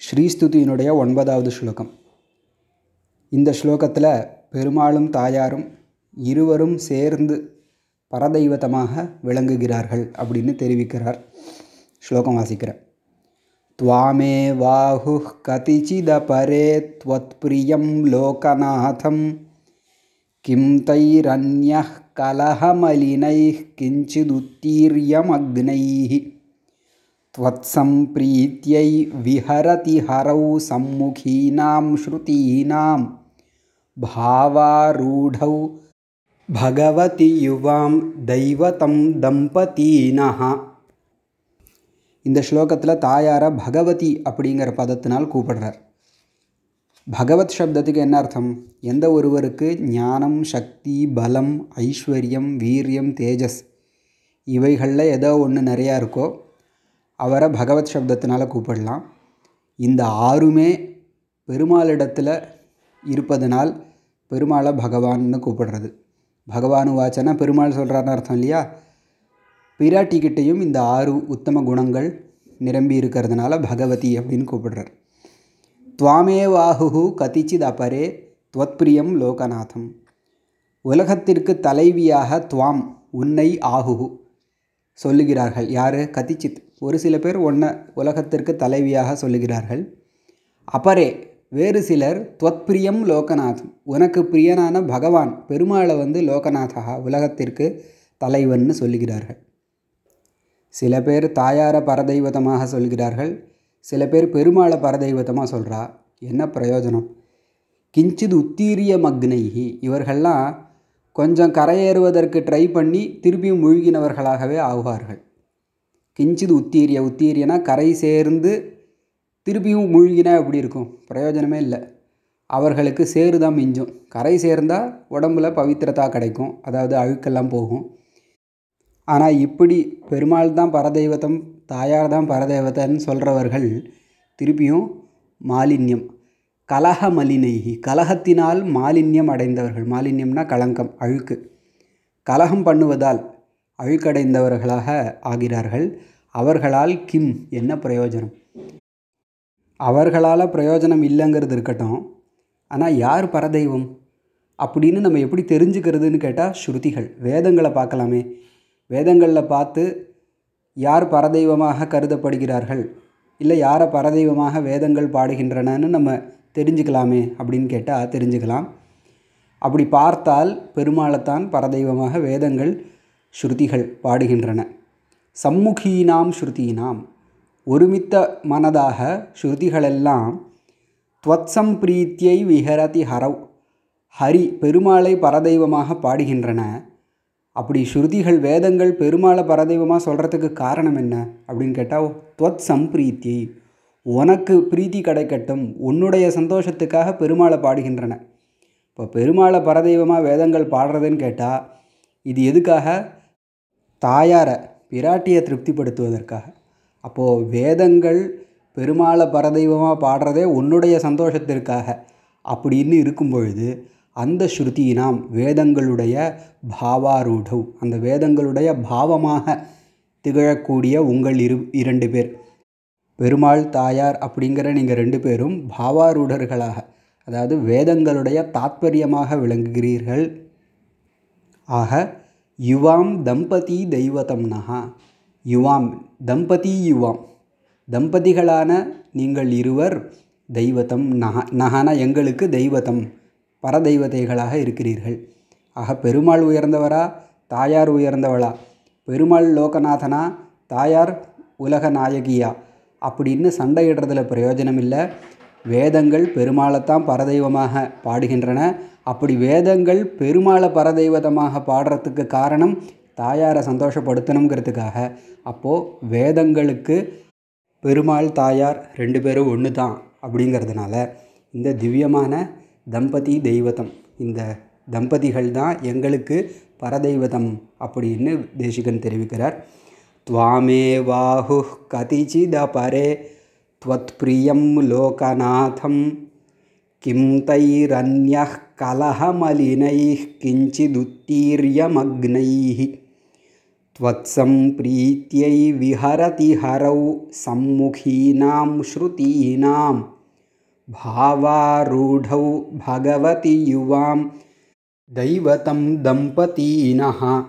ஸ்ரீஸ்துதியினுடைய ஒன்பதாவது ஸ்லோகம் இந்த ஸ்லோகத்தில் பெருமாளும் தாயாரும் இருவரும் சேர்ந்து பரதெய்வத்தமாக விளங்குகிறார்கள் அப்படின்னு தெரிவிக்கிறார் ஸ்லோகம் வாசிக்கிறேன் त्वामे वाहुः कतिचिदपरे त्वत्प्रियं लोकनाथं किं तैरन्यः कलहमलिनैः किञ्चिदुत्तीर्यमग्नैः त्वत्सम्प्रीत्यै विहरति हरौ सम्मुखीनां श्रुतीनां। भावारूढौ भगवति யுवां दैवतं தம்பதீனஹ இந்த ஸ்லோகத்தில் தாயாரை பகவதி அப்படிங்கிற பதத்தினால் கூப்பிடுறார். பகவத் சப்தத்துக்கு என்ன அர்த்தம்? எந்த ஒருவருக்கு ஞானம் சக்தி பலம் ஐஸ்வர்யம் வீரியம் தேஜஸ் இவைகளில் ஏதோ ஒன்று நிறையா இருக்கோ அவரை பகவத் சப்தத்தினால் கூப்பிடலாம். இந்த ஆறுமே பெருமாளிடத்தில் இருப்பதனால் பெருமாளை பகவான்னு கூப்பிடுறது. பகவானு வாச்சனா பெருமாள் சொல்கிறாருன்னு அர்த்தம் இல்லையா? பிராட்டிக்கிட்டேயும் இந்த ஆறு உத்தம குணங்கள் நிரம்பி இருக்கிறதுனால பகவதி அப்படின்னு கூப்பிடுறார். துவாமேவாஹு கதிச்சித் அபரே துவத்பிரியம் லோகநாதம். உலகத்திற்கு தலைவியாக துவாம் உன்னை ஆகுகு சொல்லுகிறார்கள். யார்? கதிச்சித். ஒரு சில பேர் ஒன்றை உலகத்திற்கு தலைவியாக சொல்லுகிறார்கள். அப்பரே வேறு சிலர் துவத்பிரியம் லோகநாதம். உனக்கு பிரியனான பகவான் பெருமாளை வந்து லோகநாதகா உலகத்திற்கு தலைவன்னு சொல்லுகிறார்கள். சில பேர் தாயார பரதெய்வதமாக சொல்கிறார்கள் சில பேர் பெருமாளை பரதெய்வதமாக சொல்கிறா என்ன பிரயோஜனம்? கிஞ்சித் உத்தீரிய மக்னைகி இவர்கள்லாம் கொஞ்சம் கரையேறுவதற்கு ட்ரை பண்ணி திருப்பியும் மூழ்கினவர்களாகவே ஆகுவார்கள். கிஞ்சித் உத்தீரிய உத்தீரியனா கரை சேர்ந்து திருப்பியும் மூழ்கினா எப்படி இருக்கும். பிரயோஜனமே இல்லை. அவர்களுக்கு சேறு தான் மிஞ்சும். கரை சேர்ந்தால் உடம்புல பவித்திரதா கிடைக்கும். அதாவது அழுக்கெல்லாம் போகும். ஆனால் இப்படி பெருமாள் தான் பரதெய்வத்தம் தாயார் தான் பரதெய்வத்தன்னு சொல்கிறவர்கள் திருப்பியும் மாலின்யம். கலக மலினைகி கலகத்தினால் மாலின்யம் அடைந்தவர்கள். மாலின்யம்னா கலங்கம் அழுக்கு. கலகம் பண்ணுவதால் அழுக்கடைந்தவர்களாக ஆகிறார்கள். அவர்களால் கிம் என்ன பிரயோஜனம்? அவர்களால் பிரயோஜனம் இல்லைங்கிறது இருக்கட்டும். ஆனால் யார் பரதெய்வம்? அப்படின்னு நம்ம எப்படி தெரிஞ்சுக்கிறதுன்னு கேட்டால் ஸ்ருதிகள். வேதங்களை பார்க்கலாமே. வேதங்களில் பார்த்து யார் பரதெய்வமாக கருதப்படுகிறார்கள்? இல்லை யாரை பரதெய்வமாக வேதங்கள் பாடுகின்றனன்னு நம்ம தெரிஞ்சுக்கலாமே அப்படின்னு கேட்டால் தெரிஞ்சுக்கலாம். அப்படி பார்த்தால் பெருமாளைத்தான் பரதெய்வமாக வேதங்கள் ஸ்ருதிகள் பாடுகின்றன. சம்முகீனாம் ஸ்ருதீனாம் ஒருமித்த மனதாக ஸ்ருதிகளெல்லாம் துவத்சம் பிரீத்தியை விஹரதி ஹரவ் ஹரி பெருமாளை பரதெய்வமாக பாடுகின்றன. அப்படி ஸ்ருதிகள் வேதங்கள் பெருமாளை பரதெய்வமாக சொல்கிறதுக்கு காரணம் என்ன அப்படின்னு கேட்டால் துவத் சம்பிரீத்தி உனக்கு பிரீத்தி கிடைக்கட்டும் உன்னுடைய சந்தோஷத்துக்காக பெருமாளை பாடுகின்றன. இப்போ பெருமாளை பரதெய்வமாக வேதங்கள் பாடுறதுன்னு கேட்டால் இது எதுக்காக? தாயாரை பிராட்டியை திருப்திப்படுத்துவதற்காக. அப்போது வேதங்கள் பெருமாளை பரதெய்வமாக பாடுறதே உன்னுடைய சந்தோஷத்திற்காக. அப்படின்னு இருக்கும் பொழுது அந்த ஸ்ருதியினாம் வேதங்களுடைய பாவாரூடவ் அந்த வேதங்களுடைய பாவமாக திகழக்கூடிய உங்கள் இரு இரண்டு பேர். பெருமாள் தாயார் அப்படிங்கிற நீங்கள் ரெண்டு பேரும் பாவாரூடர்களாக அதாவது வேதங்களுடைய தாத்பரியமாக விளங்குகிறீர்கள். ஆக யுவாம் தம்பதி தெய்வத்தம்னஹா யுவாம் தம்பதி யுவாம். தம்பதிகளான நீங்கள் இருவர் தெய்வத்தம் நக. நகன எங்களுக்கு தெய்வத்தம் பரதெய்வதைகளாக இருக்கிறீர்கள். ஆக பெருமாள் உயர்ந்தவரா? தாயார் உயர்ந்தவளா? பெருமாள் லோகநாதனா? தாயார் உலக நாயகியா அப்படின்னு சண்டையிடுறதுல பிரயோஜனம் இல்லை வேதங்கள் பெருமாளைத்தான் பரதெய்வமாக பாடுகின்றன. அப்படி வேதங்கள் பெருமாளை பரதெய்வதமாக பாடுறதுக்கு காரணம் தாயாரை சந்தோஷப்படுத்தணுங்கிறதுக்காக அப்போது வேதங்களுக்கு பெருமாள் தாயார் ரெண்டு பேரும் ஒன்று தான் அப்படிங்கிறதுனால இந்த திவ்யமான தம்பதி தெய்வத்தம் இந்த தம்பதிகள் தான் எங்களுக்கு பரதெய்வதம் அப்படின்னு தேசிகன் தெரிவிக்கிறார் துவாமே வாஹு கதிச்சிதபரே त्वत्प्रियं लोकनाथं किं तैरन्यः कलहमलिनैः किञ्चिदुत्तीर्यमग्नैः। त्वत्सम्प्रीत्यै विहरति हरौ सम्मुखीनां श्रुतीनां। भावारूढौ भगवति युवां। दैवतं दम्पतीनः